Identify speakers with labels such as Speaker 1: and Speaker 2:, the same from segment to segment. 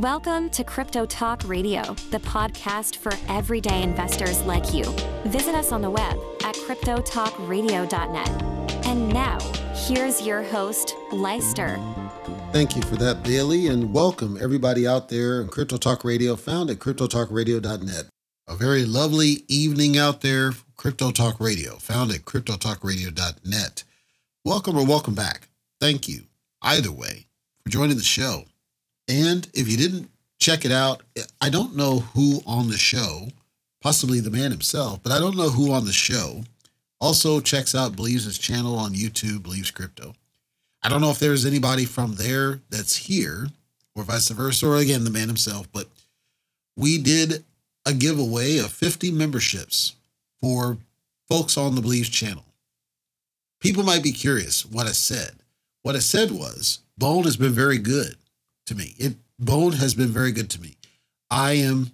Speaker 1: Welcome to Crypto Talk Radio, the podcast for everyday investors like you. Visit us on the web at cryptotalkradio.net. And now, here's your host, Leister.
Speaker 2: Thank you for that, Bailey, and welcome everybody out there in Crypto Talk Radio, found at cryptotalkradio.net. A very lovely evening out there, Crypto Talk Radio, found at cryptotalkradio.net. Welcome or welcome back. Thank you, either way, for joining the show. And if you didn't check it out, I don't know who on the show, possibly the man himself, but I don't know who on the show also checks out Believes' his channel on YouTube, Believes Crypto. I don't know if there's anybody from there that's here or vice versa, or again, the man himself, but we did a giveaway of 50 memberships for folks on the Believes channel. People might be curious what I said. What I said was Bone has been very good to me. It Bone has been very good to me. I am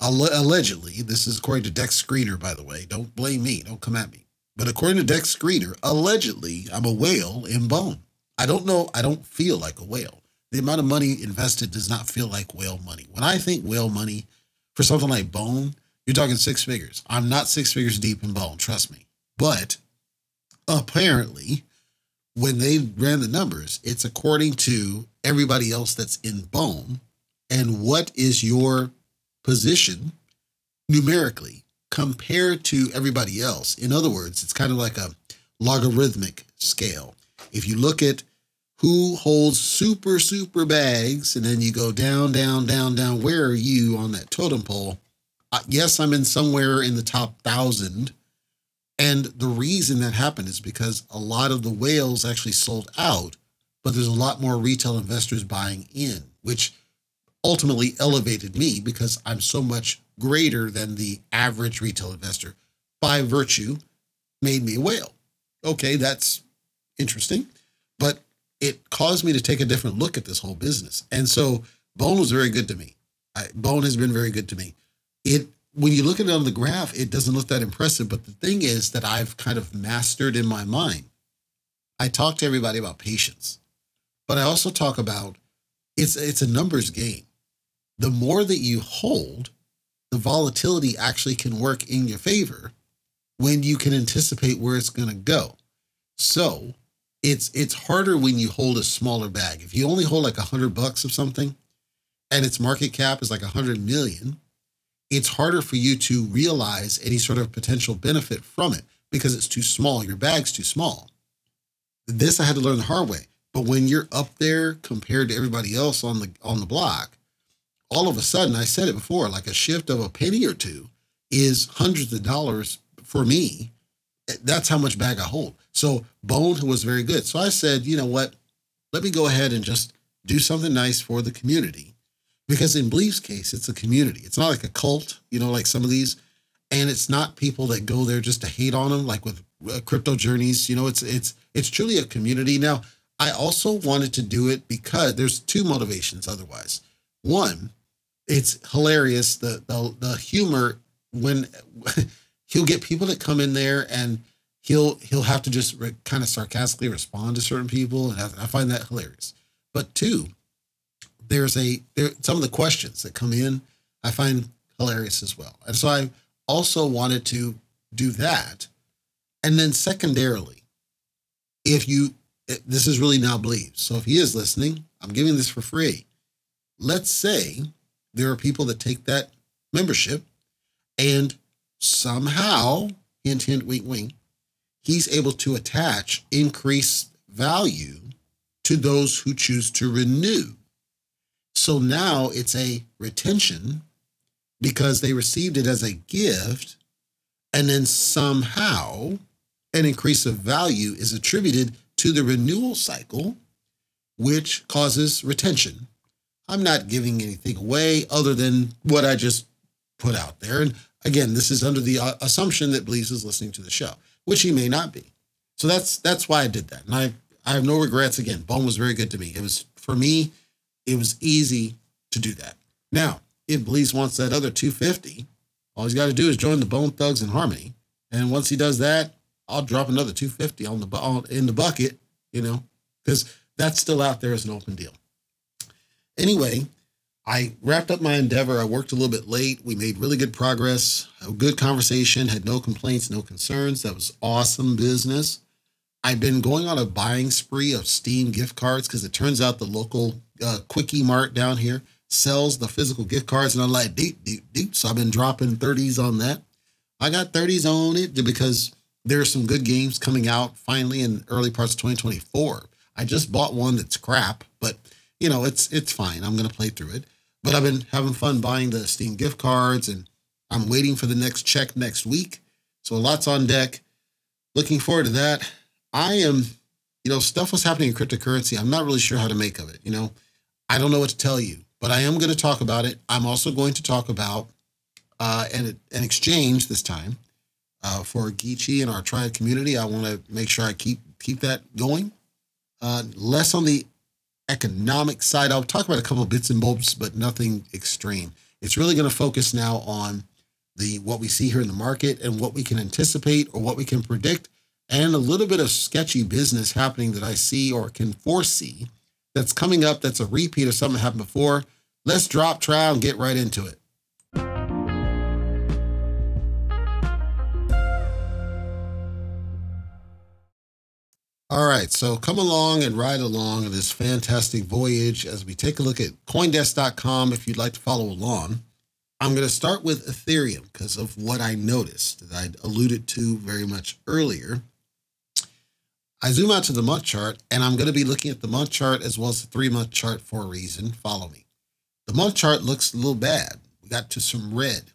Speaker 2: allegedly, this is according to Dex Screener, by the way. Don't blame me. Don't come at me. But according to Dex Screener, allegedly, I'm a whale in Bone. I don't know. I don't feel like a whale. The amount of money invested does not feel like whale money. When I think whale money for something like Bone, you're talking six figures. I'm not six figures deep in Bone, trust me. But apparently, when they ran the numbers, it's according to everybody else that's in bone and what is your position numerically compared to everybody else. In other words, it's kind of like a logarithmic scale. If you look at who holds super, super bags, and then you go down, down, down, down, where are you on that totem pole? Uh, yes, I'm in somewhere in the top thousand and the reason that happened is because a lot of the whales actually sold out, but there's a lot more retail investors buying in, which ultimately elevated me because I'm so much greater than the average retail investor by virtue made me a whale. Okay, that's interesting, but it caused me to take a different look at this whole business. And so Bone was very good to me. I, Bone has been very good to me. It when you look at it on the graph, it doesn't look that impressive. But the thing is that I've kind of mastered in my mind. I talk to everybody about patience, but I also talk about it's it's a numbers game. The more that you hold, the volatility actually can work in your favor when you can anticipate where it's going to go. So it's it's harder when you hold a smaller bag. If you only hold like a hundred bucks of something, and its market cap is like a hundred million, it's harder for you to realize any sort of potential benefit from it because it's too small. Your bag's too small. This I had to learn the hard way. But when you're up there compared to everybody else on the on the block, all of a sudden, I said it before, like a shift of a penny or two is hundreds of dollars for me. That's how much bag I hold. So Bone was very good. So I said, you know what? Let me go ahead and just do something nice for the community because in Belief's case, it's a community. It's not like a cult, you know, like some of these, and it's not people that go there just to hate on them, like with uh, crypto journeys. You know, it's it's it's truly a community. Now, I also wanted to do it because there's two motivations. Otherwise, one, it's hilarious the the, the humor when he'll get people that come in there and he'll he'll have to just re- kind of sarcastically respond to certain people, and I, I find that hilarious. But two, there's a there some of the questions that come in I find hilarious as well. And so I also wanted to do that. And then secondarily, if you eh, this is really now believes. So if he is listening, I'm giving this for free. Let's say there are people that take that membership and somehow, hint, hint, wink, wink, he's able to attach increased value to those who choose to renew. So now it's a retention because they received it as a gift. And then somehow an increase of value is attributed to the renewal cycle, which causes retention. I'm not giving anything away other than what I just put out there. And again, this is under the uh, assumption that Bleaves is listening to the show, which he may not be. So that's that's why I did that. And I I have no regrets again. Bone was very good to me. It was for me, it was easy to do that. Now, if Blease wants that other 250, all he's got to do is join the Bone Thugs and Harmony. And once he does that, I'll drop another 250 on the on, in the bucket, you know, because that's still out there as an open deal. Anyway, I wrapped up my endeavor. I worked a little bit late. We made really good progress, a good conversation, had no complaints, no concerns. That was awesome business. I've been going on a buying spree of Steam gift cards because it turns out the local uh, Quickie Mart down here sells the physical gift cards, and I'm like, deep, deep, deep. So I've been dropping 30s on that. I got 30s on it because there are some good games coming out finally in early parts of 2024. I just bought one that's crap, but you know, it's it's fine. I'm gonna play through it. But I've been having fun buying the Steam gift cards and I'm waiting for the next check next week. So lots on deck. Looking forward to that. I am, you know, stuff was happening in cryptocurrency. I'm not really sure how to make of it. You know, I don't know what to tell you, but I am going to talk about it. I'm also going to talk about uh, an, an exchange this time uh, for Geechee and our triad community. I want to make sure I keep keep that going. Uh, less on the economic side. I'll talk about a couple of bits and bobs, but nothing extreme. It's really going to focus now on the what we see here in the market and what we can anticipate or what we can predict, and a little bit of sketchy business happening that I see or can foresee that's coming up. That's a repeat of something that happened before. Let's drop trial and get right into it. All right, so come along and ride along in this fantastic voyage as we take a look at Coindesk.com if you'd like to follow along. I'm going to start with Ethereum because of what I noticed that I alluded to very much earlier. I zoom out to the month chart and I'm going to be looking at the month chart as well as the three month chart for a reason. Follow me. The month chart looks a little bad. We got to some red,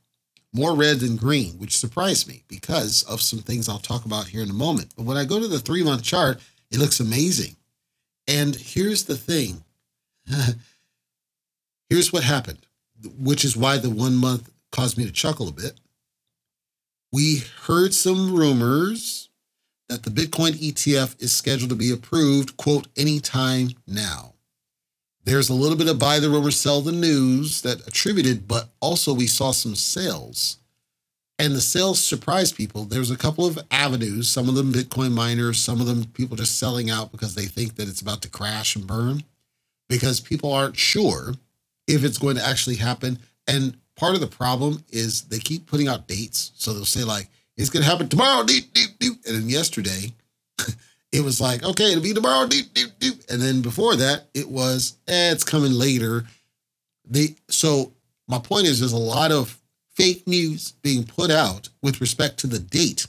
Speaker 2: more red than green, which surprised me because of some things I'll talk about here in a moment. But when I go to the three month chart, it looks amazing. And here's the thing here's what happened, which is why the one month caused me to chuckle a bit. We heard some rumors that the Bitcoin ETF is scheduled to be approved, quote, anytime now. There's a little bit of buy the rumor, sell the news that attributed, but also we saw some sales. And the sales surprised people. There's a couple of avenues, some of them Bitcoin miners, some of them people just selling out because they think that it's about to crash and burn because people aren't sure if it's going to actually happen. And part of the problem is they keep putting out dates. So they'll say, like, it's to happen tomorrow, deep, deep, deep. And then yesterday, it was like, okay, it'll be tomorrow, deep, deep, deep. And then before that, it was, eh, it's coming later. They so my point is there's a lot of fake news being put out with respect to the date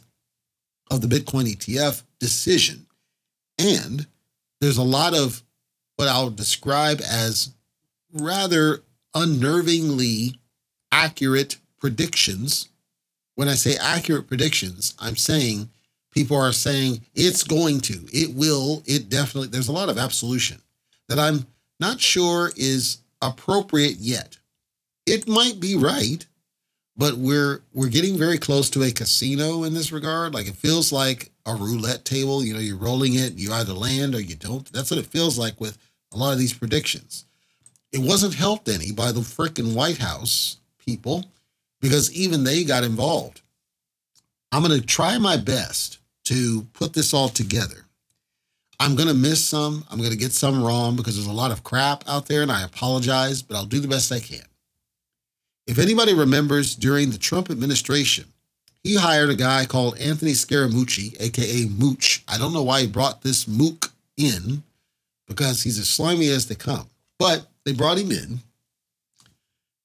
Speaker 2: of the Bitcoin ETF decision. And there's a lot of what I'll describe as rather unnervingly accurate predictions. When I say accurate predictions, I'm saying people are saying it's going to, it will, it definitely, there's a lot of absolution that I'm not sure is appropriate yet. It might be right, but we're we're getting very close to a casino in this regard. Like it feels like a roulette table. You know, you're rolling it, you either land or you don't. That's what it feels like with a lot of these predictions. It wasn't helped any by the freaking White House people because even they got involved. I'm going to try my best to put this all together. I'm going to miss some. I'm going to get some wrong because there's a lot of crap out there, and I apologize, but I'll do the best I can. If anybody remembers during the Trump administration, he hired a guy called Anthony Scaramucci, aka Mooch. I don't know why he brought this mook in because he's as slimy as they come, but they brought him in.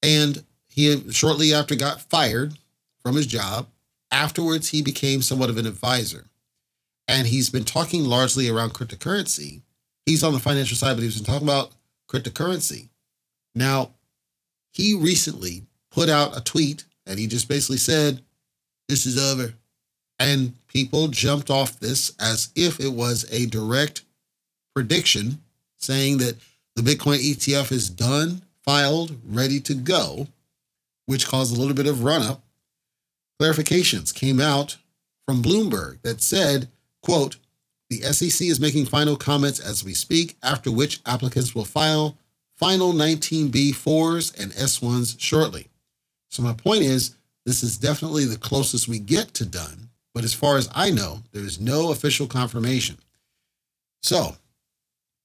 Speaker 2: And he shortly after got fired from his job. Afterwards, he became somewhat of an advisor and he's been talking largely around cryptocurrency. He's on the financial side, but he's been talking about cryptocurrency. Now, he recently put out a tweet and he just basically said, This is over. And people jumped off this as if it was a direct prediction saying that the Bitcoin ETF is done, filed, ready to go, which caused a little bit of run up. Clarifications came out from Bloomberg that said Quote, the SEC is making final comments as we speak, after which applicants will file final 19B4s and S1s shortly. So, my point is, this is definitely the closest we get to done, but as far as I know, there is no official confirmation. So,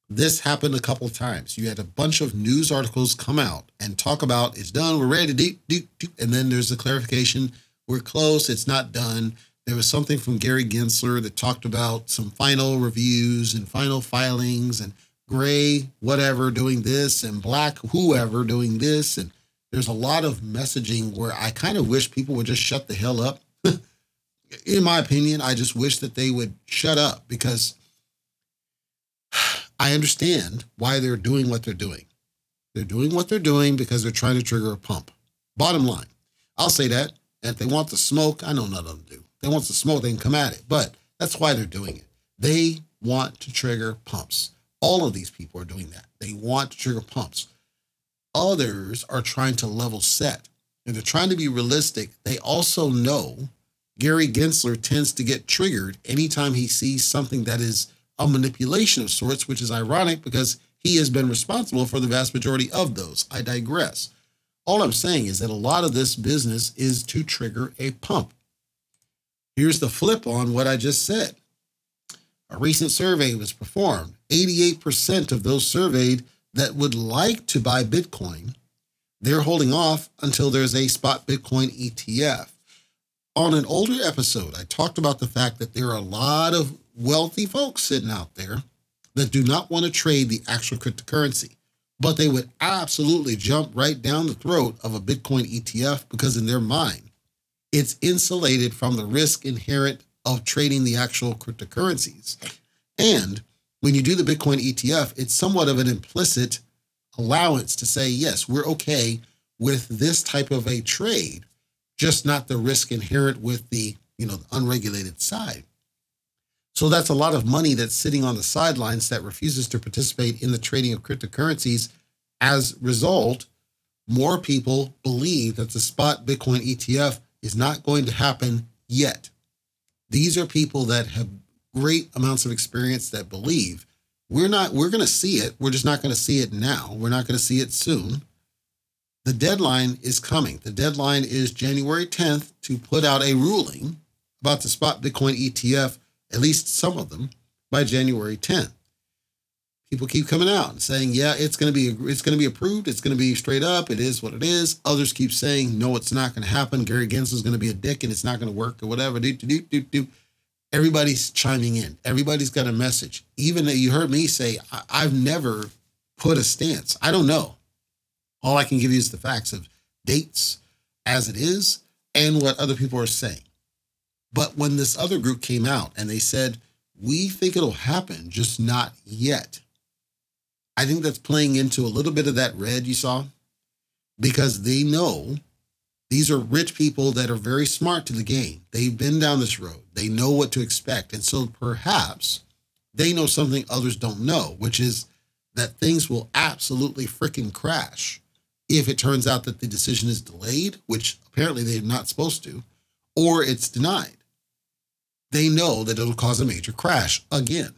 Speaker 2: this happened a couple of times. You had a bunch of news articles come out and talk about it's done, we're ready do, do, do. and then there's a clarification, we're close, it's not done. There was something from Gary Gensler that talked about some final reviews and final filings and gray whatever doing this and black whoever doing this and there's a lot of messaging where I kind of wish people would just shut the hell up. In my opinion, I just wish that they would shut up because I understand why they're doing what they're doing. They're doing what they're doing because they're trying to trigger a pump. Bottom line, I'll say that. And if they want the smoke, I know none of them do. If they want the smoke, they can come at it. But that's why they're doing it. They want to trigger pumps. All of these people are doing that. They want to trigger pumps. Others are trying to level set and they're trying to be realistic. They also know Gary Gensler tends to get triggered anytime he sees something that is a manipulation of sorts, which is ironic because he has been responsible for the vast majority of those. I digress. All I'm saying is that a lot of this business is to trigger a pump. Here's the flip on what I just said. A recent survey was performed. 88% of those surveyed that would like to buy Bitcoin, they're holding off until there's a spot Bitcoin ETF. On an older episode, I talked about the fact that there are a lot of wealthy folks sitting out there that do not want to trade the actual cryptocurrency, but they would absolutely jump right down the throat of a Bitcoin ETF because, in their mind, it's insulated from the risk inherent of trading the actual cryptocurrencies. And when you do the Bitcoin ETF, it's somewhat of an implicit allowance to say, yes, we're okay with this type of a trade, just not the risk inherent with the, you know, the unregulated side. So that's a lot of money that's sitting on the sidelines that refuses to participate in the trading of cryptocurrencies. As a result, more people believe that the spot Bitcoin ETF is not going to happen yet. These are people that have great amounts of experience that believe we're not we're going to see it. We're just not going to see it now. We're not going to see it soon. The deadline is coming. The deadline is January 10th to put out a ruling about the spot Bitcoin ETF at least some of them, by January 10th. People keep coming out and saying, "Yeah, it's going to be it's going to be approved. It's going to be straight up. It is what it is." Others keep saying, "No, it's not going to happen. Gary Gensler is going to be a dick and it's not going to work or whatever." Do, do, do, do. Everybody's chiming in. Everybody's got a message. Even though you heard me say, I've never put a stance. I don't know. All I can give you is the facts of dates as it is and what other people are saying. But when this other group came out and they said, we think it'll happen, just not yet. I think that's playing into a little bit of that red you saw because they know these are rich people that are very smart to the game. They've been down this road, they know what to expect. And so perhaps they know something others don't know, which is that things will absolutely freaking crash if it turns out that the decision is delayed, which apparently they're not supposed to, or it's denied they know that it'll cause a major crash again.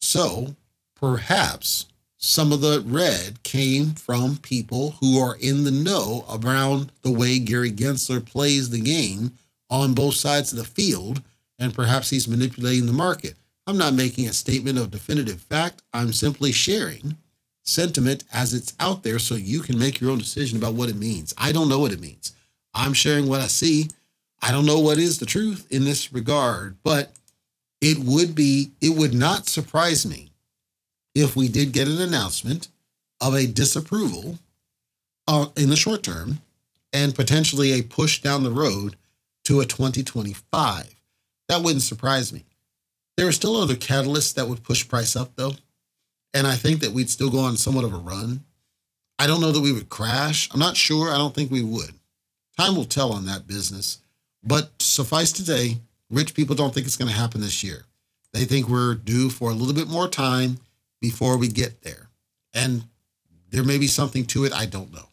Speaker 2: So perhaps some of the red came from people who are in the know around the way Gary Gensler plays the game on both sides of the field, and perhaps he's manipulating the market. I'm not making a statement of definitive fact. I'm simply sharing sentiment as it's out there so you can make your own decision about what it means. I don't know what it means. I'm sharing what I see I don't know what is the truth in this regard, but it would be, it would not surprise me if we did get an announcement of a disapproval uh, in the short term and potentially a push down the road to a 2025. That wouldn't surprise me. There are still other catalysts that would push price up, though. And I think that we'd still go on somewhat of a run. I don't know that we would crash. I'm not sure. I don't think we would. Time will tell on that business. But suffice to say, rich people don't think it's going to happen this year. They think we're due for a little bit more time before we get there. And there may be something to it. I don't know.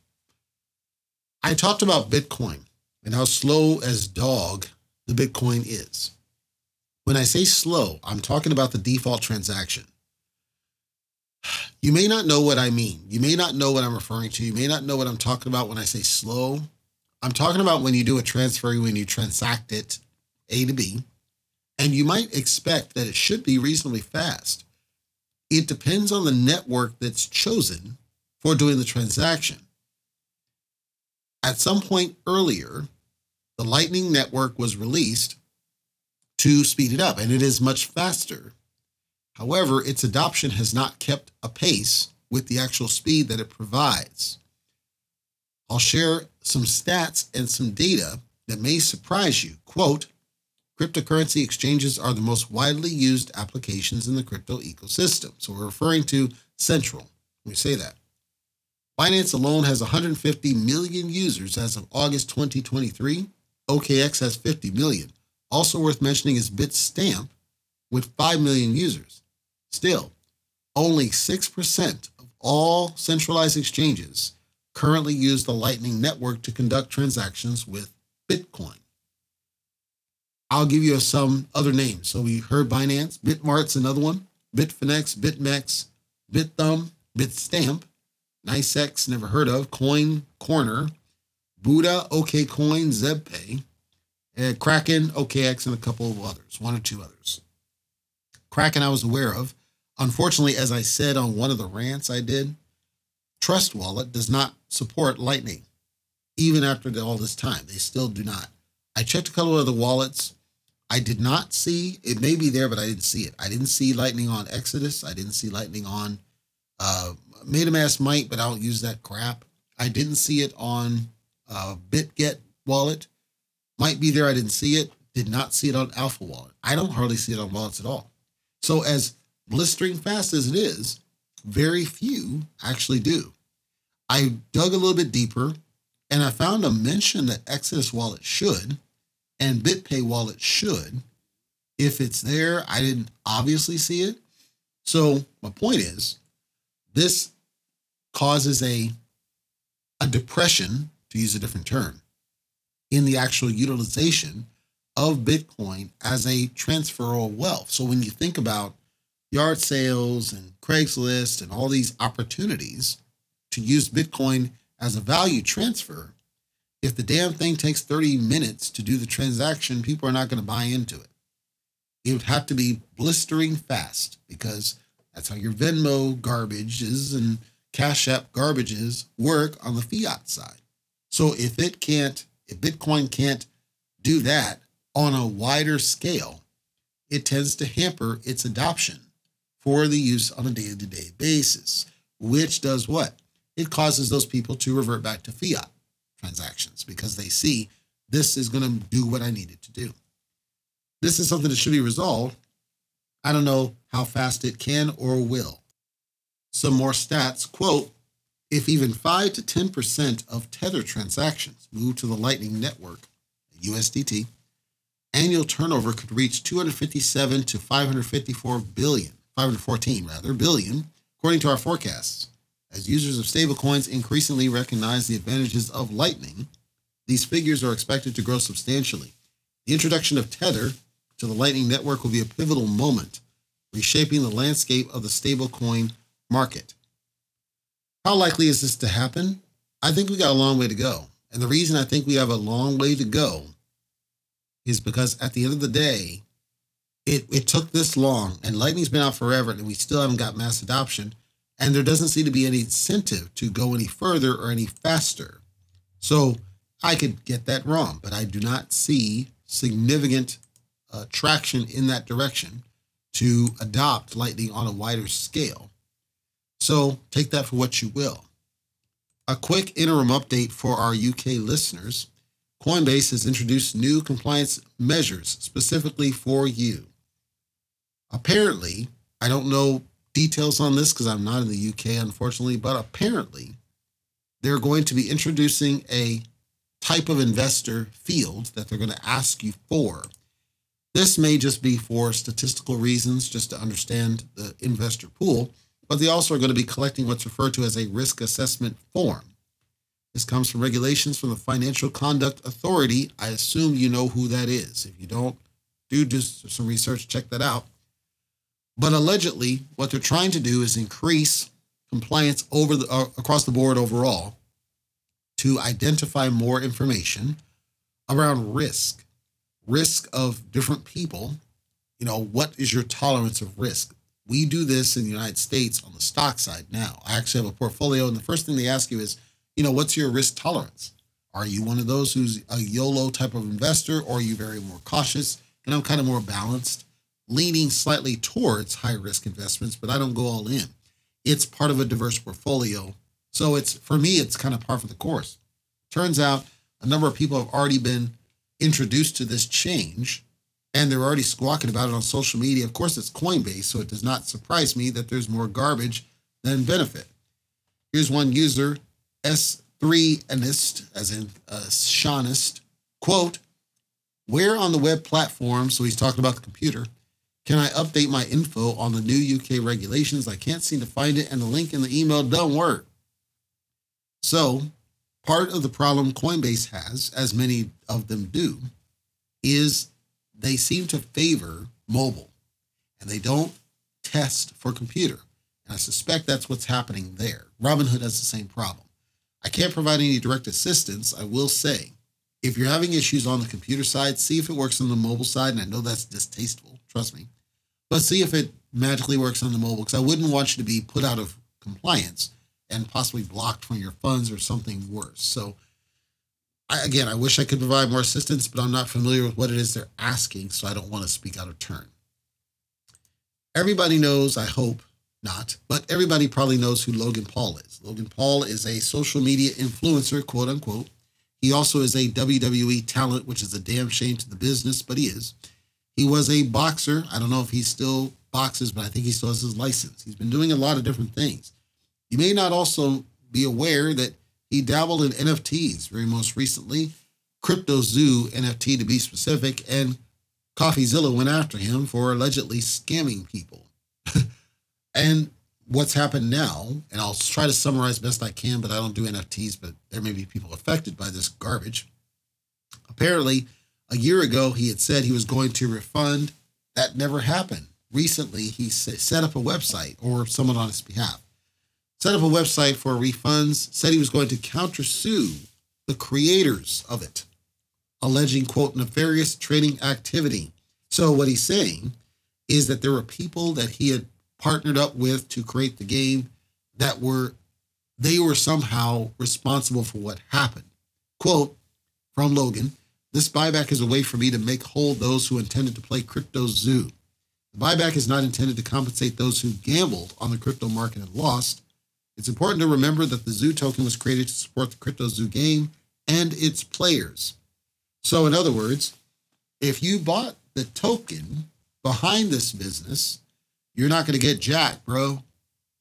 Speaker 2: I talked about Bitcoin and how slow as dog the Bitcoin is. When I say slow, I'm talking about the default transaction. You may not know what I mean. You may not know what I'm referring to. You may not know what I'm talking about when I say slow. I'm talking about when you do a transfer, when you transact it A to B, and you might expect that it should be reasonably fast. It depends on the network that's chosen for doing the transaction. At some point earlier, the Lightning Network was released to speed it up, and it is much faster. However, its adoption has not kept a pace with the actual speed that it provides. I'll share some stats and some data that may surprise you. Quote, cryptocurrency exchanges are the most widely used applications in the crypto ecosystem. So we're referring to Central when we say that. Binance alone has 150 million users as of August 2023. OKX has 50 million. Also worth mentioning is Bitstamp with 5 million users. Still, only 6% of all centralized exchanges currently use the Lightning Network to conduct transactions with Bitcoin. I'll give you some other names. So we heard Binance, Bitmart's another one, Bitfinex, BitMEX, Bithumb, Bitstamp, NiceX, never heard of, Coin Corner, Buddha, OKCoin, ZebPay, and Kraken, OKX, and a couple of others, one or two others. Kraken I was aware of. Unfortunately, as I said on one of the rants I did, Trust Wallet does not support Lightning, even after all this time. They still do not. I checked a couple of the wallets. I did not see it may be there, but I didn't see it. I didn't see Lightning on Exodus. I didn't see Lightning on uh, MetaMask might, but I don't use that crap. I didn't see it on uh, BitGet wallet. Might be there. I didn't see it. Did not see it on Alpha Wallet. I don't hardly see it on wallets at all. So as blistering fast as it is, very few actually do. I dug a little bit deeper and I found a mention that Exodus Wallet should and BitPay Wallet should. If it's there, I didn't obviously see it. So my point is, this causes a a depression, to use a different term, in the actual utilization of Bitcoin as a transfer of wealth. So when you think about yard sales and Craigslist and all these opportunities to use Bitcoin as a value transfer, if the damn thing takes 30 minutes to do the transaction, people are not going to buy into it. It would have to be blistering fast because that's how your Venmo garbages and Cash App garbages work on the fiat side. So if it can't, if Bitcoin can't do that on a wider scale, it tends to hamper its adoption for the use on a day to day basis, which does what? It causes those people to revert back to fiat transactions because they see this is going to do what I need it to do. This is something that should be resolved. I don't know how fast it can or will. Some more stats quote, if even 5 to 10% of Tether transactions move to the Lightning Network, USDT, annual turnover could reach 257 to 554 billion, 514 rather, billion, according to our forecasts. As users of stablecoins increasingly recognize the advantages of Lightning, these figures are expected to grow substantially. The introduction of Tether to the Lightning Network will be a pivotal moment, reshaping the landscape of the stablecoin market. How likely is this to happen? I think we got a long way to go. And the reason I think we have a long way to go is because at the end of the day, it, it took this long and Lightning's been out forever and we still haven't got mass adoption and there doesn't seem to be any incentive to go any further or any faster. So I could get that wrong, but I do not see significant uh, traction in that direction to adopt Lightning on a wider scale. So take that for what you will. A quick interim update for our UK listeners Coinbase has introduced new compliance measures specifically for you. Apparently, I don't know details on this because I'm not in the UK, unfortunately, but apparently they're going to be introducing a type of investor field that they're going to ask you for. This may just be for statistical reasons, just to understand the investor pool, but they also are going to be collecting what's referred to as a risk assessment form. This comes from regulations from the Financial Conduct Authority. I assume you know who that is. If you don't, do just some research, check that out. But allegedly, what they're trying to do is increase compliance over the uh, across the board overall to identify more information around risk, risk of different people. You know, what is your tolerance of risk? We do this in the United States on the stock side now. I actually have a portfolio, and the first thing they ask you is, you know, what's your risk tolerance? Are you one of those who's a YOLO type of investor, or are you very more cautious? And I'm kind of more balanced, leaning slightly towards high risk investments, but I don't go all in. It's part of a diverse portfolio. So it's for me, it's kind of par for the course. Turns out a number of people have already been introduced to this change and they're already squawking about it on social media. Of course, it's Coinbase, so it does not surprise me that there's more garbage than benefit. Here's one user, S3anist, as in uh, a Shawnist, quote, where on the web platform, so he's talking about the computer, can I update my info on the new UK regulations? I can't seem to find it, and the link in the email don't work. So, part of the problem Coinbase has, as many of them do, is they seem to favor mobile and they don't test for computer. And I suspect that's what's happening there. Robinhood has the same problem. I can't provide any direct assistance. I will say, if you're having issues on the computer side, see if it works on the mobile side. And I know that's distasteful, trust me, but see if it magically works on the mobile because I wouldn't want you to be put out of compliance and possibly blocked from your funds or something worse. So, I, again, I wish I could provide more assistance, but I'm not familiar with what it is they're asking, so I don't want to speak out of turn. Everybody knows, I hope not, but everybody probably knows who Logan Paul is. Logan Paul is a social media influencer, quote unquote. He also is a WWE talent, which is a damn shame to the business, but he is. He was a boxer. I don't know if he still boxes, but I think he still has his license. He's been doing a lot of different things. You may not also be aware that he dabbled in NFTs very most recently, CryptoZoo NFT to be specific, and CoffeeZilla went after him for allegedly scamming people. and what's happened now, and I'll try to summarize best I can, but I don't do NFTs, but there may be people affected by this garbage. Apparently, a year ago, he had said he was going to refund. That never happened. Recently, he set up a website or someone on his behalf set up a website for refunds, said he was going to countersue the creators of it, alleging, quote, nefarious trading activity. So, what he's saying is that there were people that he had partnered up with to create the game that were, they were somehow responsible for what happened. Quote from Logan This buyback is a way for me to make whole those who intended to play CryptoZoo. The buyback is not intended to compensate those who gambled on the crypto market and lost. It's important to remember that the Zoo token was created to support the Crypto Zoo game and its players. So, in other words, if you bought the token behind this business, you're not going to get jack, bro.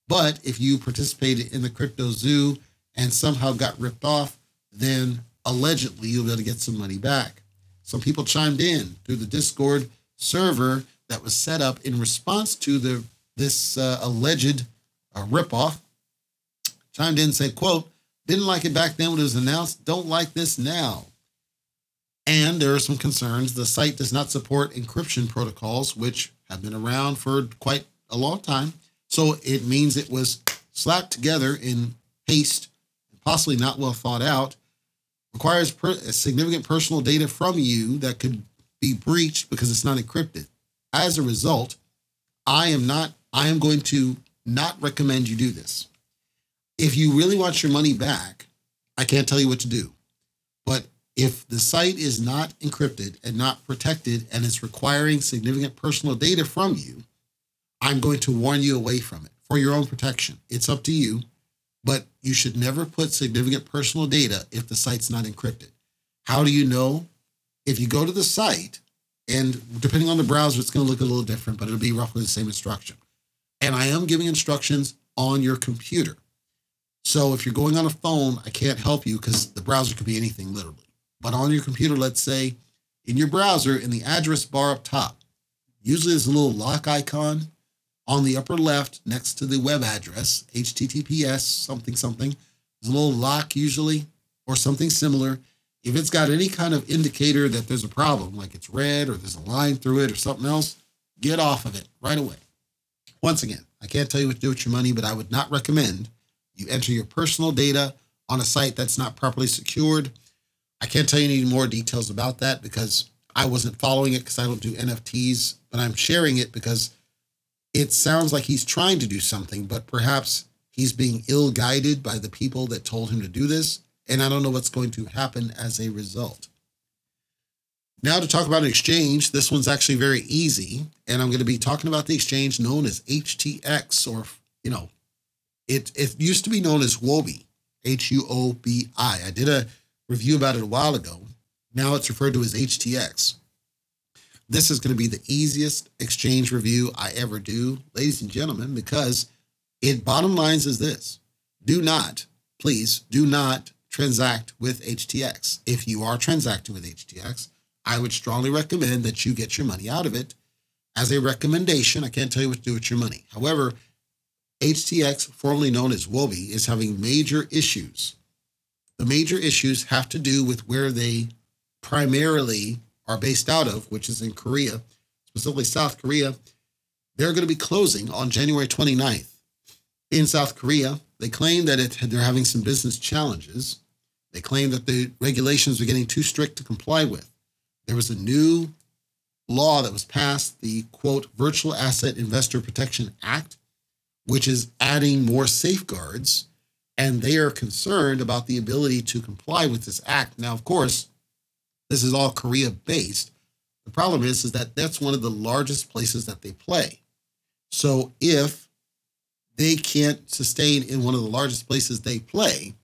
Speaker 2: But if you participated in the Crypto Zoo and somehow got ripped off, then allegedly you'll be able to get some money back. Some people chimed in through the Discord server that was set up in response to the this uh, alleged uh, ripoff chimed in and said, quote, didn't like it back then when it was announced, don't like this now. And there are some concerns. The site does not support encryption protocols, which have been around for quite a long time. So it means it was slapped together in haste, possibly not well thought out, requires per- significant personal data from you that could be breached because it's not encrypted. As a result, I am not, I am going to not recommend you do this if you really want your money back, I can't tell you what to do. But if the site is not encrypted and not protected and it's requiring significant personal data from you, I'm going to warn you away from it for your own protection. It's up to you, but you should never put significant personal data if the site's not encrypted. How do you know? If you go to the site, and depending on the browser, it's going to look a little different, but it'll be roughly the same instruction. And I am giving instructions on your computer. So if you're going on a phone, I can't help you because the browser could be anything literally. But on your computer, let's say in your browser, in the address bar up top, usually there's a little lock icon on the upper left next to the web address, HTTPS something something. There's a little lock usually or something similar. If it's got any kind of indicator that there's a problem, like it's red or there's a line through it or something else, get off of it right away. Once again, I can't tell you what to do with your money, but I would not recommend you enter your personal data on a site that's not properly secured. I can't tell you any more details about that because I wasn't following it because I don't do NFTs, but I'm sharing it because it sounds like he's trying to do something, but perhaps he's being ill guided by the people that told him to do this. And I don't know what's going to happen as a result. Now, to talk about an exchange, this one's actually very easy. And I'm going to be talking about the exchange known as HTX, or, you know, it, it used to be known as Huobi, H U O B I. I did a review about it a while ago. Now it's referred to as HTX. This is going to be the easiest exchange review I ever do, ladies and gentlemen, because it bottom lines is this do not, please, do not transact with HTX. If you are transacting with HTX, I would strongly recommend that you get your money out of it. As a recommendation, I can't tell you what to do with your money. However, HTX, formerly known as Huobi, is having major issues. The major issues have to do with where they primarily are based out of, which is in Korea, specifically South Korea. They're going to be closing on January 29th. In South Korea, they claim that it, they're having some business challenges. They claim that the regulations are getting too strict to comply with. There was a new law that was passed, the quote, Virtual Asset Investor Protection Act, which is adding more safeguards. And they are concerned about the ability to comply with this act. Now, of course, this is all Korea based. The problem is, is that that's one of the largest places that they play. So if they can't sustain in one of the largest places they play,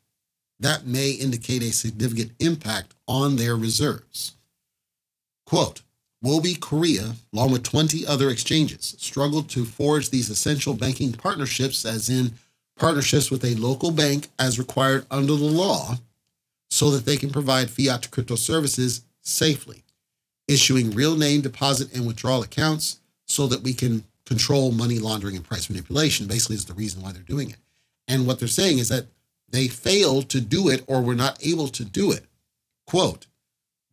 Speaker 2: that may indicate a significant impact on their reserves. Quote, Huobi Korea, along with 20 other exchanges, struggled to forge these essential banking partnerships, as in partnerships with a local bank as required under the law, so that they can provide fiat to crypto services safely, issuing real name deposit and withdrawal accounts so that we can control money laundering and price manipulation, basically, is the reason why they're doing it. And what they're saying is that they failed to do it or were not able to do it. Quote,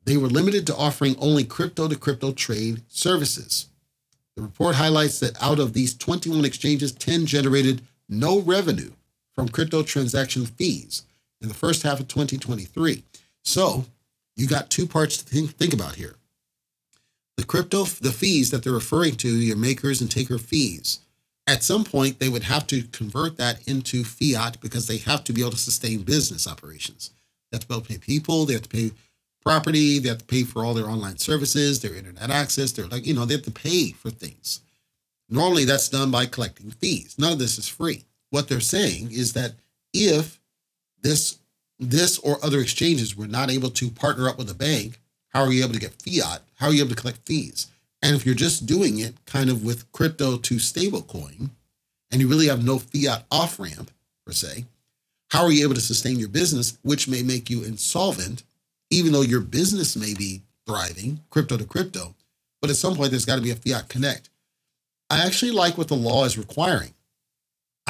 Speaker 2: they were limited to offering only crypto to crypto trade services. The report highlights that out of these 21 exchanges, 10 generated no revenue from crypto transaction fees in the first half of 2023. So you got two parts to think, think about here. The crypto, the fees that they're referring to, your makers and taker fees, at some point they would have to convert that into fiat because they have to be able to sustain business operations. They have to pay people, they have to pay property, they have to pay for all their online services, their internet access, they're like, you know, they have to pay for things. Normally that's done by collecting fees. None of this is free. What they're saying is that if this this or other exchanges were not able to partner up with a bank, how are you able to get fiat? How are you able to collect fees? And if you're just doing it kind of with crypto to stablecoin, and you really have no fiat off ramp per se, how are you able to sustain your business, which may make you insolvent even though your business may be thriving, crypto to crypto, but at some point there's got to be a fiat connect. I actually like what the law is requiring.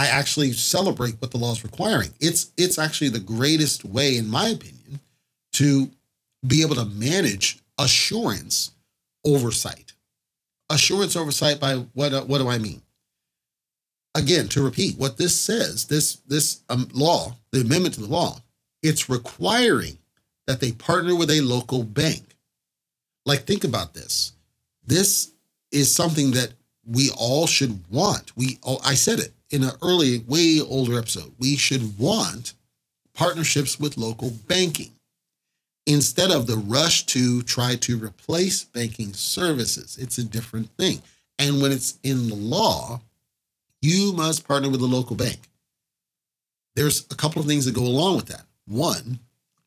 Speaker 2: I actually celebrate what the law is requiring. It's it's actually the greatest way, in my opinion, to be able to manage assurance oversight. Assurance oversight by what what do I mean? Again, to repeat, what this says, this this um, law, the amendment to the law, it's requiring that they partner with a local bank. Like, think about this. This is something that we all should want. We, all, I said it in an early, way older episode. We should want partnerships with local banking instead of the rush to try to replace banking services. It's a different thing. And when it's in the law, you must partner with a local bank. There's a couple of things that go along with that. One,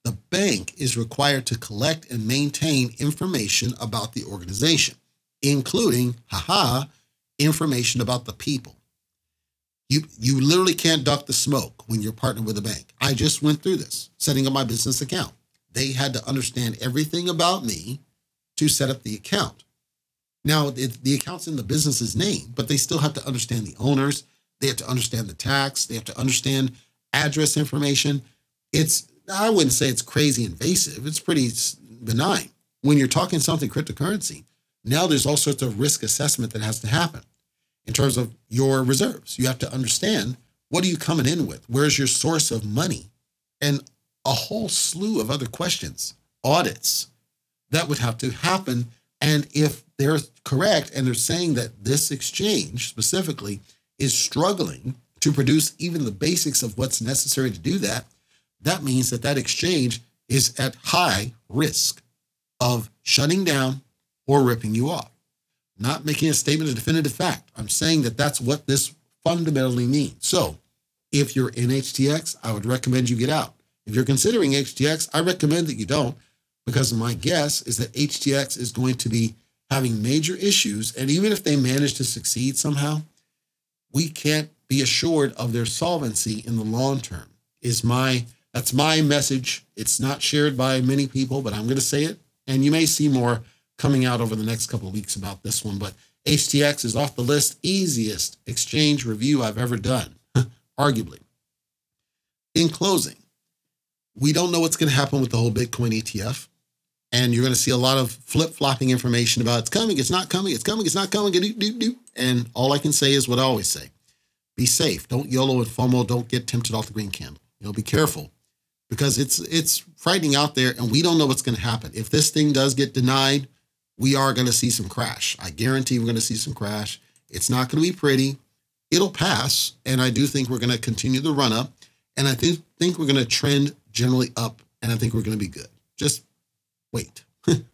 Speaker 2: the bank is required to collect and maintain information about the organization, including, haha, information about the people. You, you literally can't duck the smoke when you're partnered with a bank. I just went through this, setting up my business account. They had to understand everything about me to set up the account. Now, the, the account's in the business's name, but they still have to understand the owners. They have to understand the tax. They have to understand address information. It's I wouldn't say it's crazy invasive. It's pretty benign. When you're talking something cryptocurrency, now there's all sorts of risk assessment that has to happen in terms of your reserves. You have to understand what are you coming in with? Where's your source of money? And a whole slew of other questions, audits that would have to happen And if they're correct and they're saying that this exchange specifically is struggling to produce even the basics of what's necessary to do that, that means that that exchange is at high risk of shutting down or ripping you off. Not making a statement of definitive fact. I'm saying that that's what this fundamentally means. So if you're in HTX, I would recommend you get out. If you're considering HTX, I recommend that you don't because my guess is that HTX is going to be having major issues. And even if they manage to succeed somehow, we can't be assured of their solvency in the long term. Is my that's my message. It's not shared by many people, but I'm going to say it. And you may see more coming out over the next couple of weeks about this one. But HTX is off the list, easiest exchange review I've ever done, arguably. In closing, we don't know what's going to happen with the whole Bitcoin ETF. And you're going to see a lot of flip flopping information about it's coming, it's not coming, it's coming, it's not coming. And all I can say is what I always say be safe. Don't YOLO and FOMO. Don't get tempted off the green candle. You know, be careful because it's it's frightening out there and we don't know what's going to happen. If this thing does get denied, we are going to see some crash. I guarantee we're going to see some crash. It's not going to be pretty. It'll pass. And I do think we're going to continue the run up. And I think, think we're going to trend generally up. And I think we're going to be good. Just wait.